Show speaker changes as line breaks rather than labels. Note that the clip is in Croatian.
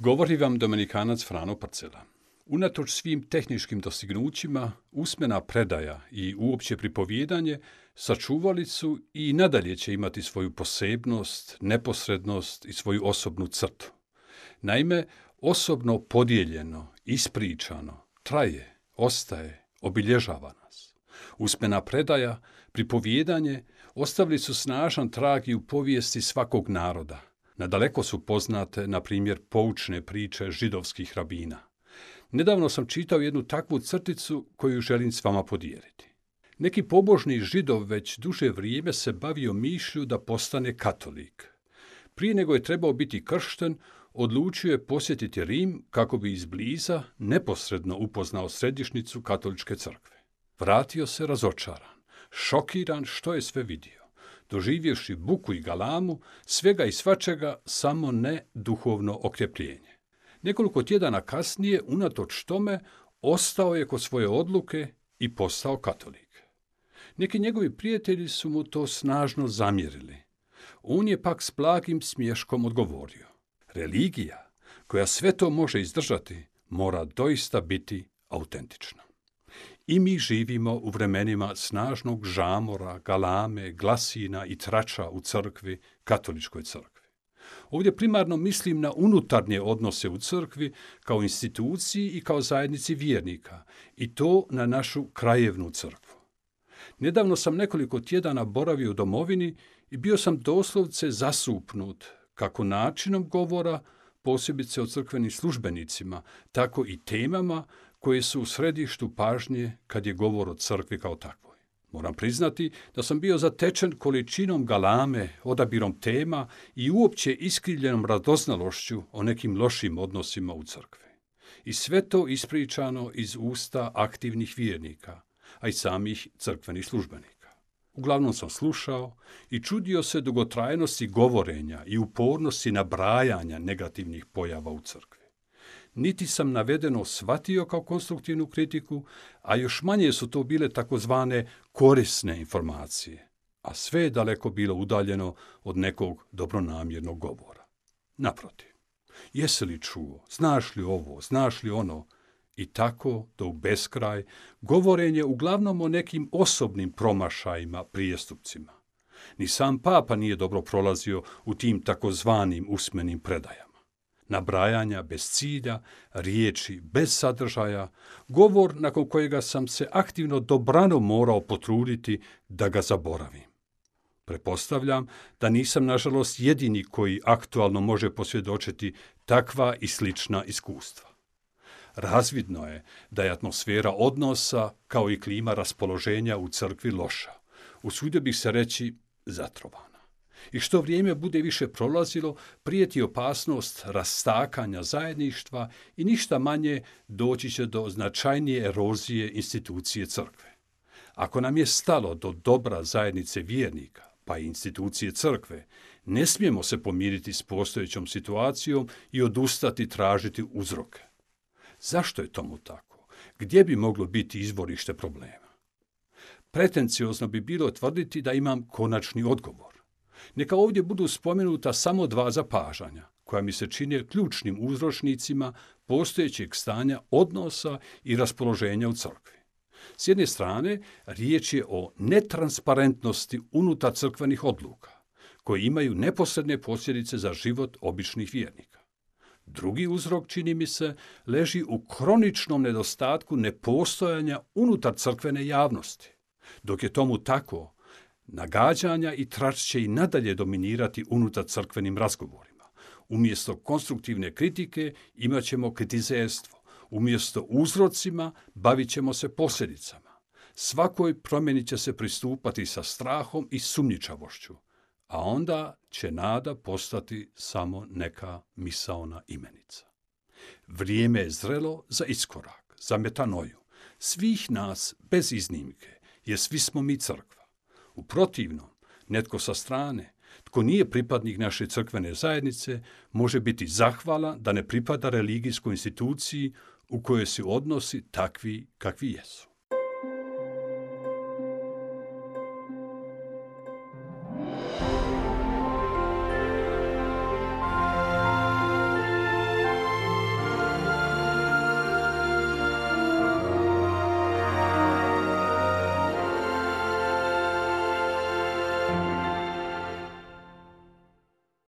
Govori vam Dominikanac Frano Parcela. Unatoč svim tehničkim dostignućima, usmena predaja i uopće pripovjedanje sačuvali su i nadalje će imati svoju posebnost, neposrednost i svoju osobnu crtu. Naime, osobno podijeljeno, ispričano, traje, ostaje, obilježava nas. Usmena predaja, pripovjedanje ostavili su snažan trag i u povijesti svakog naroda, Nadaleko su poznate, na primjer, poučne priče židovskih rabina. Nedavno sam čitao jednu takvu crticu koju želim s vama podijeliti. Neki pobožni židov već duže vrijeme se bavio mišlju da postane katolik. Prije nego je trebao biti kršten, odlučio je posjetiti Rim kako bi izbliza neposredno upoznao središnicu katoličke crkve. Vratio se razočaran, šokiran što je sve vidio doživjevši buku i galamu, svega i svačega, samo ne duhovno okrjepljenje. Nekoliko tjedana kasnije, unatoč tome, ostao je kod svoje odluke i postao katolik. Neki njegovi prijatelji su mu to snažno zamjerili. On je pak s blagim smješkom odgovorio. Religija, koja sve to može izdržati, mora doista biti autentična. I mi živimo u vremenima snažnog žamora, galame, glasina i trača u crkvi, katoličkoj crkvi. Ovdje primarno mislim na unutarnje odnose u crkvi kao instituciji i kao zajednici vjernika i to na našu krajevnu crkvu. Nedavno sam nekoliko tjedana boravio u domovini i bio sam doslovce zasupnut kako načinom govora, posebice o crkvenim službenicima, tako i temama koje su u središtu pažnje kad je govor o crkvi kao takvoj. Moram priznati da sam bio zatečen količinom galame, odabirom tema i uopće iskrivljenom radoznalošću o nekim lošim odnosima u crkvi. I sve to ispričano iz usta aktivnih vjernika, a i samih crkvenih službenika. Uglavnom sam slušao i čudio se dugotrajnosti govorenja i upornosti nabrajanja negativnih pojava u crkvi niti sam navedeno shvatio kao konstruktivnu kritiku, a još manje su to bile takozvane korisne informacije, a sve je daleko bilo udaljeno od nekog dobronamjernog govora. Naprotiv, jesi li čuo, znaš li ovo, znaš li ono, i tako do u beskraj govorenje uglavnom o nekim osobnim promašajima, prijestupcima. Ni sam papa nije dobro prolazio u tim takozvanim usmenim predajama nabrajanja bez cilja, riječi bez sadržaja, govor nakon kojega sam se aktivno dobrano morao potruditi da ga zaboravim. Prepostavljam da nisam, nažalost, jedini koji aktualno može posvjedočiti takva i slična iskustva. Razvidno je da je atmosfera odnosa kao i klima raspoloženja u crkvi loša. Usudio bih se reći zatrovana i što vrijeme bude više prolazilo, prijeti opasnost rastakanja zajedništva i ništa manje doći će do značajnije erozije institucije crkve. Ako nam je stalo do dobra zajednice vjernika, pa i institucije crkve, ne smijemo se pomiriti s postojećom situacijom i odustati tražiti uzroke. Zašto je tomu tako? Gdje bi moglo biti izvorište problema? Pretenciozno bi bilo tvrditi da imam konačni odgovor. Neka ovdje budu spomenuta samo dva zapažanja, koja mi se čine ključnim uzročnicima postojećeg stanja odnosa i raspoloženja u crkvi. S jedne strane, riječ je o netransparentnosti unutar crkvenih odluka, koje imaju neposredne posljedice za život običnih vjernika. Drugi uzrok, čini mi se, leži u kroničnom nedostatku nepostojanja unutar crkvene javnosti. Dok je tomu tako, Nagađanja i trač će i nadalje dominirati unutar crkvenim razgovorima. Umjesto konstruktivne kritike imat ćemo kritizerstvo. Umjesto uzrocima bavit ćemo se posljedicama. Svakoj promjeni će se pristupati sa strahom i sumnjičavošću, a onda će nada postati samo neka misaona imenica. Vrijeme je zrelo za iskorak, za metanoju. Svih nas, bez iznimke, jer svi smo mi crkva. U protivnom, netko sa strane, tko nije pripadnik naše crkvene zajednice, može biti zahvala da ne pripada religijskoj instituciji u kojoj se odnosi takvi kakvi jesu.